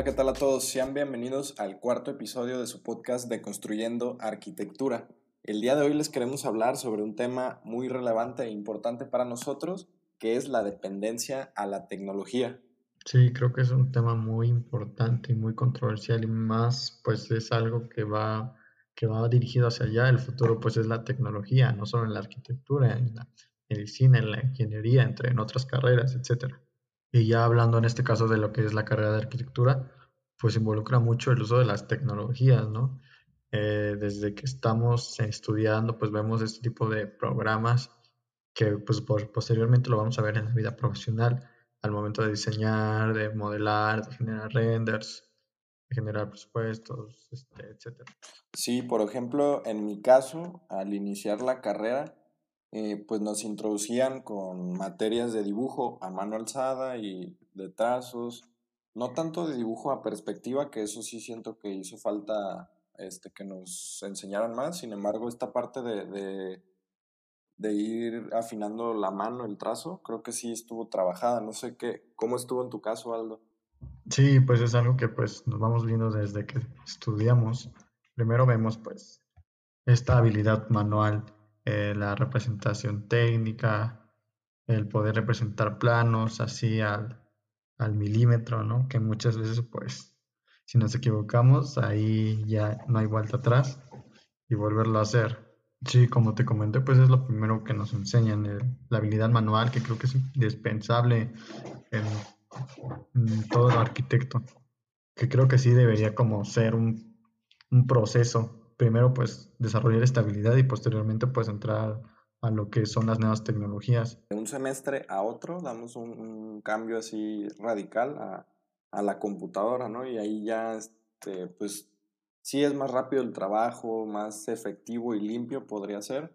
Hola, ¿qué tal a todos? Sean bienvenidos al cuarto episodio de su podcast de Construyendo Arquitectura. El día de hoy les queremos hablar sobre un tema muy relevante e importante para nosotros, que es la dependencia a la tecnología. Sí, creo que es un tema muy importante y muy controversial y más pues es algo que va, que va dirigido hacia allá. El futuro pues es la tecnología, no solo en la arquitectura, en la medicina, en la ingeniería, entre en otras carreras, etcétera. Y ya hablando en este caso de lo que es la carrera de arquitectura, pues involucra mucho el uso de las tecnologías, ¿no? Eh, desde que estamos estudiando, pues vemos este tipo de programas que pues posteriormente lo vamos a ver en la vida profesional al momento de diseñar, de modelar, de generar renders, de generar presupuestos, este, etc. Sí, por ejemplo, en mi caso, al iniciar la carrera, eh, pues nos introducían con materias de dibujo a mano alzada y de trazos, no tanto de dibujo a perspectiva, que eso sí siento que hizo falta este, que nos enseñaran más, sin embargo, esta parte de, de, ir afinando la mano, el trazo, creo que sí estuvo trabajada, no sé qué, ¿cómo estuvo en tu caso, Aldo? Sí, pues es algo que pues nos vamos viendo desde que estudiamos. Primero vemos pues esta habilidad manual eh, la representación técnica, el poder representar planos así al, al milímetro, ¿no? Que muchas veces, pues, si nos equivocamos, ahí ya no hay vuelta atrás y volverlo a hacer. Sí, como te comenté, pues es lo primero que nos enseñan, la habilidad manual, que creo que es indispensable en, todo arquitecto, que creo que sí debería como ser un, un proceso primero pues desarrollar estabilidad y posteriormente pues entrar a lo que son las nuevas tecnologías. De un semestre a otro damos un, cambio así radical a, a, la computadora, ¿no? Y ahí ya, este, pues sí es más rápido el trabajo, más efectivo y limpio podría ser,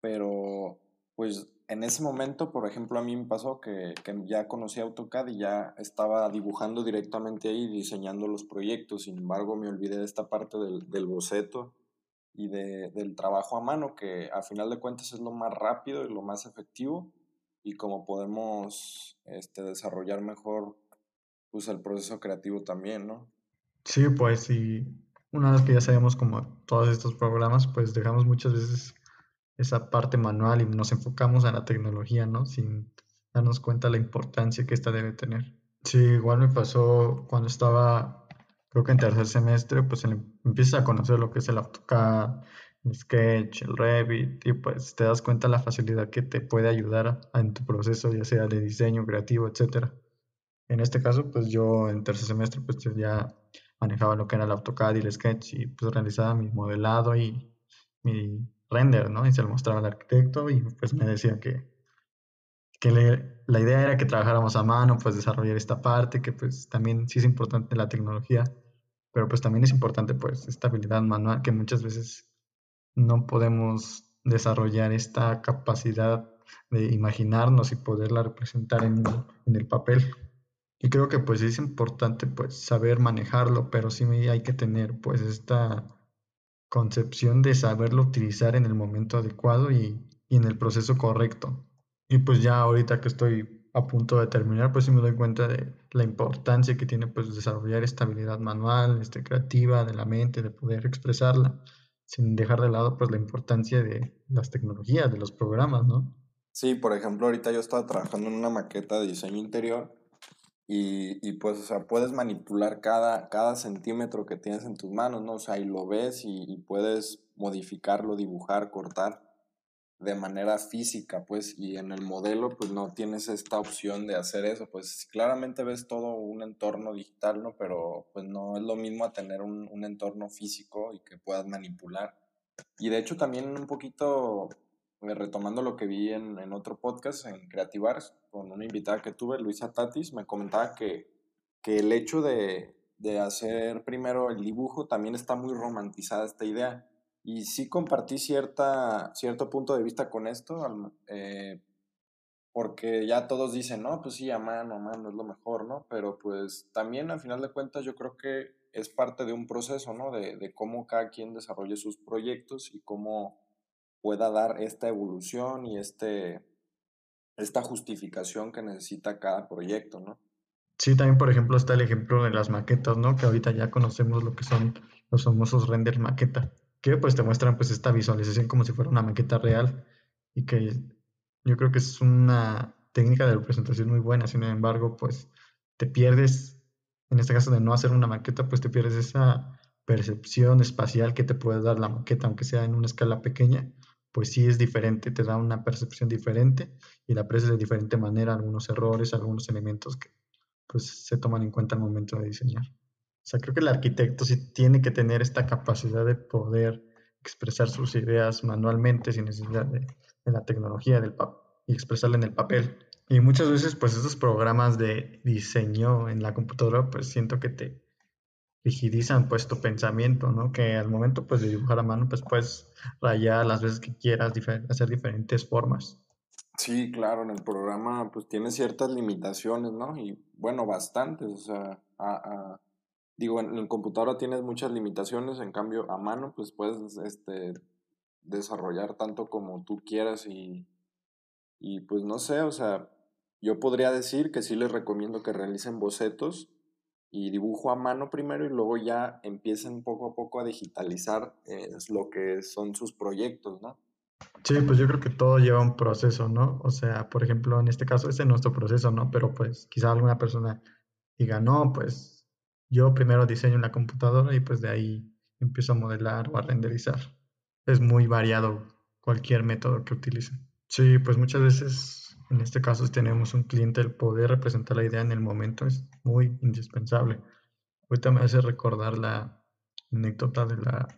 pero pues en ese momento, por ejemplo, a mí me pasó que, que ya conocía AutoCAD y ya estaba dibujando directamente ahí, diseñando los proyectos, sin embargo me olvidé de esta parte del, del boceto y de, del trabajo a mano, que a final de cuentas es lo más rápido y lo más efectivo y como podemos este, desarrollar mejor pues el proceso creativo también, ¿no? Sí, pues y una vez que ya sabemos como todos estos programas, pues dejamos muchas veces esa parte manual y nos enfocamos a la tecnología, ¿no? Sin darnos cuenta la importancia que esta debe tener. Sí, igual me pasó cuando estaba creo que en tercer semestre pues empiezas a conocer lo que es el AutoCAD, el Sketch, el Revit y pues te das cuenta la facilidad que te puede ayudar en tu proceso ya sea de diseño creativo, etcétera. En este caso pues yo en tercer semestre pues ya manejaba lo que era el AutoCAD y el Sketch y pues realizaba mi modelado y mi render, ¿no? Y se lo mostraba al arquitecto y pues me decía que que la idea era que trabajáramos a mano, pues desarrollar esta parte, que pues también sí es importante la tecnología, pero pues también es importante pues esta habilidad manual que muchas veces no podemos desarrollar esta capacidad de imaginarnos y poderla representar en, en el papel. Y creo que pues es importante pues saber manejarlo, pero sí hay que tener pues esta concepción de saberlo utilizar en el momento adecuado y, y en el proceso correcto. Y pues ya ahorita que estoy a punto de terminar, pues sí me doy cuenta de la importancia que tiene pues desarrollar estabilidad manual, este, creativa de la mente, de poder expresarla, sin dejar de lado pues la importancia de las tecnologías, de los programas, ¿no? Sí, por ejemplo, ahorita yo estaba trabajando en una maqueta de diseño interior y, y pues, o sea, puedes manipular cada, cada centímetro que tienes en tus manos, ¿no? O sea, y lo ves y puedes modificarlo, dibujar, cortar de manera física, pues, y en el modelo, pues no tienes esta opción de hacer eso, pues claramente ves todo un entorno digital, ¿no? Pero pues no es lo mismo a tener un, un entorno físico y que puedas manipular. Y de hecho también un poquito, eh, retomando lo que vi en, en otro podcast, en Creativars, con una invitada que tuve, Luisa Tatis, me comentaba que, que el hecho de, de hacer primero el dibujo también está muy romantizada esta idea y sí compartí cierta, cierto punto de vista con esto, eh, porque ya todos dicen, no, pues sí, a mano, a mano es lo mejor, ¿no? Pero pues también al final de cuentas yo creo que es parte de un proceso, ¿no? De, de cómo cada quien desarrolle sus proyectos y cómo pueda dar esta evolución y este, esta justificación que necesita cada proyecto, ¿no? Sí, también por ejemplo está el ejemplo de las maquetas, ¿no? Que ahorita ya conocemos lo que son los famosos render maqueta, que pues te muestran pues esta visualización como si fuera una maqueta real y que yo creo que es una técnica de representación muy buena, sin embargo pues te pierdes, en este caso de no hacer una maqueta, pues te pierdes esa percepción espacial que te puede dar la maqueta, aunque sea en una escala pequeña, pues sí es diferente, te da una percepción diferente y la aprecias de diferente manera, algunos errores, algunos elementos que pues se toman en cuenta al momento de diseñar. O sea, creo que el arquitecto sí tiene que tener esta capacidad de poder expresar sus ideas manualmente sin necesidad de, la tecnología del y expresarla en el papel. Y muchas veces, pues, estos programas de diseño en la computadora, pues, siento que te rigidizan, pues, tu pensamiento, ¿no? Que al momento, pues, de dibujar a mano, pues, puedes rayar las veces que quieras, hacer diferentes formas. Sí, claro, en el programa, pues, tiene ciertas limitaciones, ¿no? Y, bueno, bastantes, o sea, a, digo, en el computadora tienes muchas limitaciones, en cambio, a mano, pues, puedes, este, desarrollar tanto como tú quieras y, y pues, no sé, o sea, yo podría decir que sí les recomiendo que realicen bocetos y dibujo a mano primero y luego ya empiecen poco a poco a digitalizar eh, lo que son sus proyectos, ¿no? Sí, pues yo creo que todo lleva un proceso, ¿no? O sea, por ejemplo, en este caso, ese es nuestro proceso, ¿no? Pero pues quizá alguna persona diga, no, pues yo primero diseño en la computadora y pues de ahí empiezo a modelar o a renderizar. Es muy variado cualquier método que utilicen. Sí, pues muchas veces en este caso, si tenemos un cliente, el poder representar la idea en el momento es muy indispensable. Ahorita me hace recordar la anécdota de la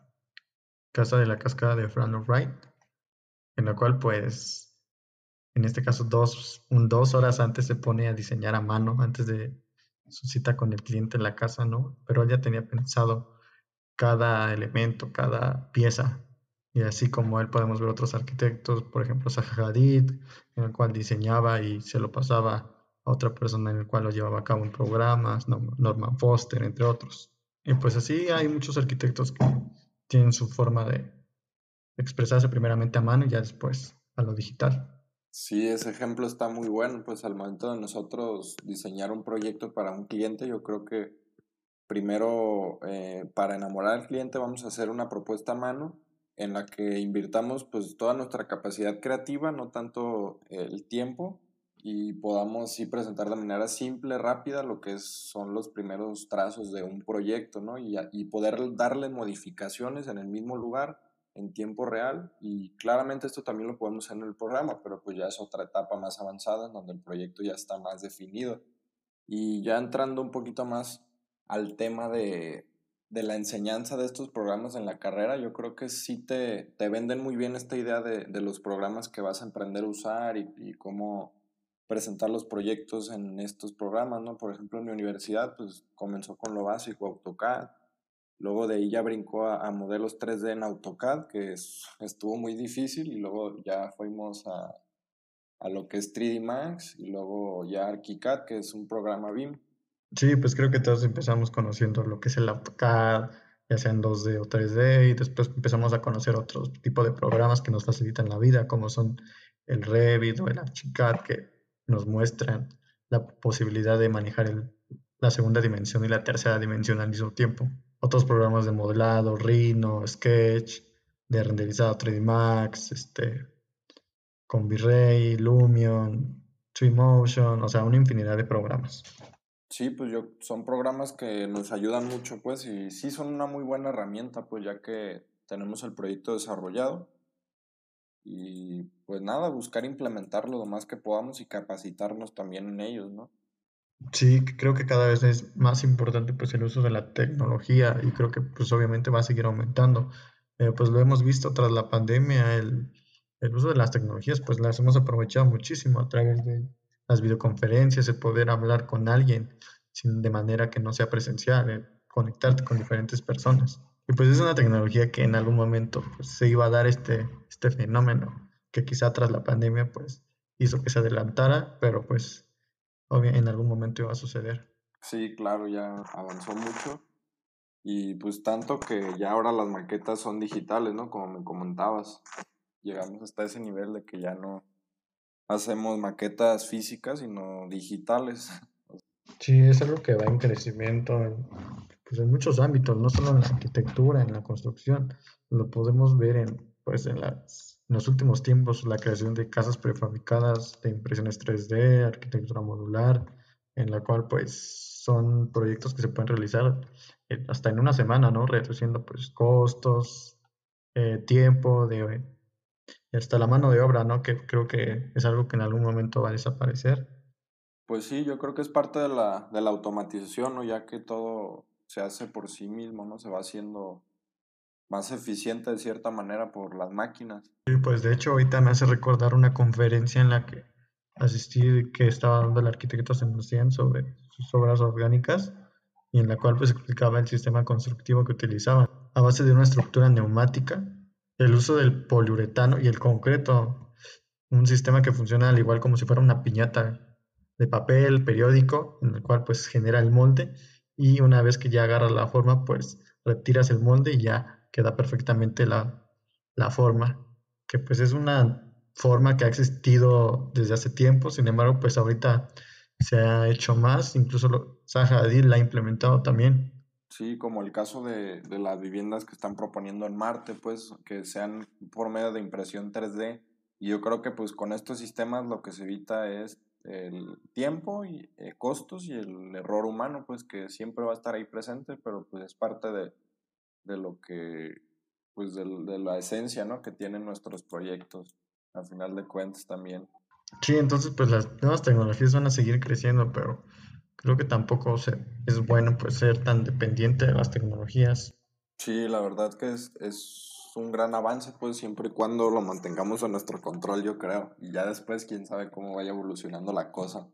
casa de la cascada de Frank Wright, en la cual, pues, en este caso, dos, un, dos horas antes se pone a diseñar a mano, antes de su cita con el cliente en la casa, ¿no? Pero ya tenía pensado cada elemento, cada pieza y así como él podemos ver otros arquitectos, por ejemplo Zaha Hadid, en el cual diseñaba y se lo pasaba a otra persona en el cual lo llevaba a cabo en programas, Norman Foster, entre otros. Y pues así hay muchos arquitectos que tienen su forma de expresarse primeramente a mano y ya después a lo digital. Sí, ese ejemplo está muy bueno, pues al momento de nosotros diseñar un proyecto para un cliente, yo creo que primero eh, para enamorar al cliente vamos a hacer una propuesta a mano en la que invirtamos pues toda nuestra capacidad creativa, no tanto el tiempo, y podamos sí presentar de manera simple, rápida, lo que son los primeros trazos de un proyecto, ¿no? Y, y poder darle modificaciones en el mismo lugar, en tiempo real, y claramente esto también lo podemos hacer en el programa, pero pues ya es otra etapa más avanzada en donde el proyecto ya está más definido. Y ya entrando un poquito más al tema de, de la enseñanza de estos programas en la carrera, yo creo que sí te, te venden muy bien esta idea de, de, los programas que vas a emprender a usar y, y, cómo presentar los proyectos en estos programas, ¿no? Por ejemplo, en mi universidad, pues comenzó con lo básico, AutoCAD, luego de ahí ya brincó a, modelos 3D en AutoCAD, que es, estuvo muy difícil, y luego ya fuimos a, a lo que es 3D Max, y luego ya ArchiCAD, que es un programa BIM. Sí, pues creo que todos empezamos conociendo lo que es el AutoCAD, ya sea en 2D o 3D, y después empezamos a conocer otros tipos de programas que nos facilitan la vida, como son el Revit o el Archicad, que nos muestran la posibilidad de manejar el, la segunda dimensión y la tercera dimensión al mismo tiempo. Otros programas de modelado, Rhino, Sketch, de renderizado 3D Max, este, Lumion, Twinmotion, o sea, una infinidad de programas. Sí, pues yo, son programas que nos ayudan mucho, pues, y sí son una muy buena herramienta, pues, ya que tenemos el proyecto desarrollado. Y pues nada, buscar implementarlo lo más que podamos y capacitarnos también en ellos, ¿no? Sí, creo que cada vez es más importante pues el uso de la tecnología y creo que pues obviamente va a seguir aumentando. Eh, pues lo hemos visto tras la pandemia, el, el uso de las tecnologías pues las hemos aprovechado muchísimo a través de las videoconferencias, el poder hablar con alguien sin, de manera que no sea presencial, el conectarte con diferentes personas. Y pues es una tecnología que en algún momento pues, se iba a dar este, este fenómeno, que quizá tras la pandemia pues hizo que se adelantara, pero pues obviamente en algún momento iba a suceder. Sí, claro, ya avanzó mucho. Y pues tanto que ya ahora las maquetas son digitales, ¿no? Como me comentabas. Llegamos hasta ese nivel de que ya no, hacemos maquetas físicas, sino digitales. Sí, es algo que va en crecimiento en, pues en muchos ámbitos, no solo en la arquitectura, en la construcción. Lo podemos ver en, pues en, las, en los últimos tiempos, la creación de casas prefabricadas de impresiones 3D, arquitectura modular, en la cual pues son proyectos que se pueden realizar eh, hasta en una semana, ¿no? Reduciendo pues costos, eh, tiempo, de, hasta la mano de obra, ¿no? Que creo que es algo que en algún momento va a desaparecer. Pues sí, yo creo que es parte de la, de la automatización, ¿no? Ya que todo se hace por sí mismo, ¿no? Se va haciendo más eficiente de cierta manera por las máquinas. Sí, pues de hecho ahorita me hace recordar una conferencia en la que asistí que estaba dando el arquitecto Sebastián sobre sus obras orgánicas y en la cual pues explicaba el sistema constructivo que utilizaban a base de una estructura neumática, el uso del poliuretano y el concreto, un sistema que funciona al igual como si fuera una piñata de papel periódico en el cual pues genera el molde y una vez que ya agarra la forma pues retiras el molde y ya queda perfectamente la, la forma que pues es una forma que ha existido desde hace tiempo sin embargo pues ahorita se ha hecho más incluso lo, Zaha la ha implementado también Sí, como el caso de, de las viviendas que están proponiendo en Marte, pues que sean por medio de impresión 3D. Y yo creo que pues con estos sistemas lo que se evita es el tiempo y eh, costos y el error humano, pues que siempre va a estar ahí presente, pero pues es parte de, de lo que, pues de, de, la esencia, ¿no? Que tienen nuestros proyectos, al final de cuentas también. Sí, entonces pues las nuevas tecnologías van a seguir creciendo, pero creo que tampoco se, es bueno pues ser tan dependiente de las tecnologías. Sí, la verdad que es, es un gran avance, pues siempre y cuando lo mantengamos en nuestro control, yo creo. Y ya después, quién sabe cómo vaya evolucionando la cosa.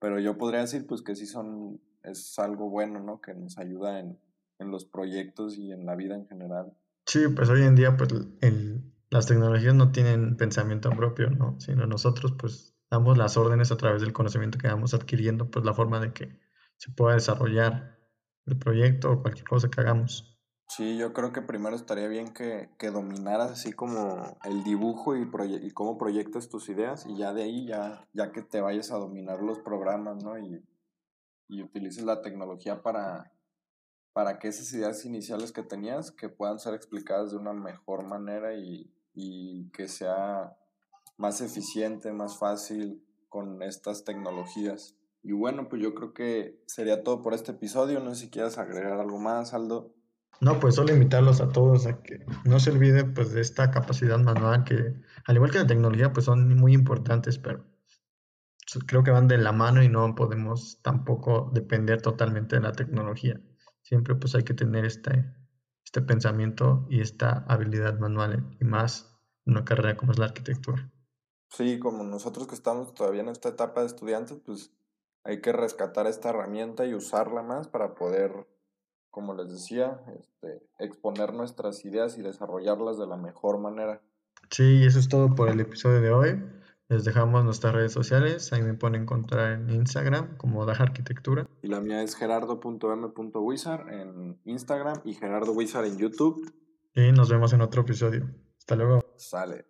Pero yo podría decir, pues que sí son, es algo bueno, ¿no? Que nos ayuda en, en los proyectos y en la vida en general. Sí, pues hoy en día, pues el, las tecnologías no tienen pensamiento propio, ¿no? Sino nosotros, pues damos las órdenes a través del conocimiento que vamos adquiriendo, pues la forma de que se pueda desarrollar el proyecto o cualquier cosa que hagamos. Sí, yo creo que primero estaría bien que, que dominaras así como el dibujo y, y cómo proyectas tus ideas y ya de ahí ya, ya que te vayas a dominar los programas, ¿no? Y, y utilices la tecnología para, para que esas ideas iniciales que tenías que puedan ser explicadas de una mejor manera y, y que sea más eficiente, más fácil con estas tecnologías. Y bueno, pues yo creo que sería todo por este episodio. No sé si quieras agregar algo más, Aldo. No, pues solo invitarlos a todos a que no se olviden pues de esta capacidad manual que, al igual que la tecnología, pues son muy importantes, pero creo que van de la mano y no podemos tampoco depender totalmente de la tecnología. Siempre pues hay que tener este, este pensamiento y esta habilidad manual y más en una carrera como es la arquitectura. Sí, como nosotros que estamos todavía en esta etapa de estudiantes, pues hay que rescatar esta herramienta y usarla más para poder como les decía, este, exponer nuestras ideas y desarrollarlas de la mejor manera. Sí, eso es todo por el episodio de hoy. Les dejamos nuestras redes sociales. Ahí me pueden encontrar en Instagram como Daja Arquitectura. Y la mía es gerardo.m.wizard en Instagram y Gerardo Wizard en YouTube. Y nos vemos en otro episodio. Hasta luego. Sale.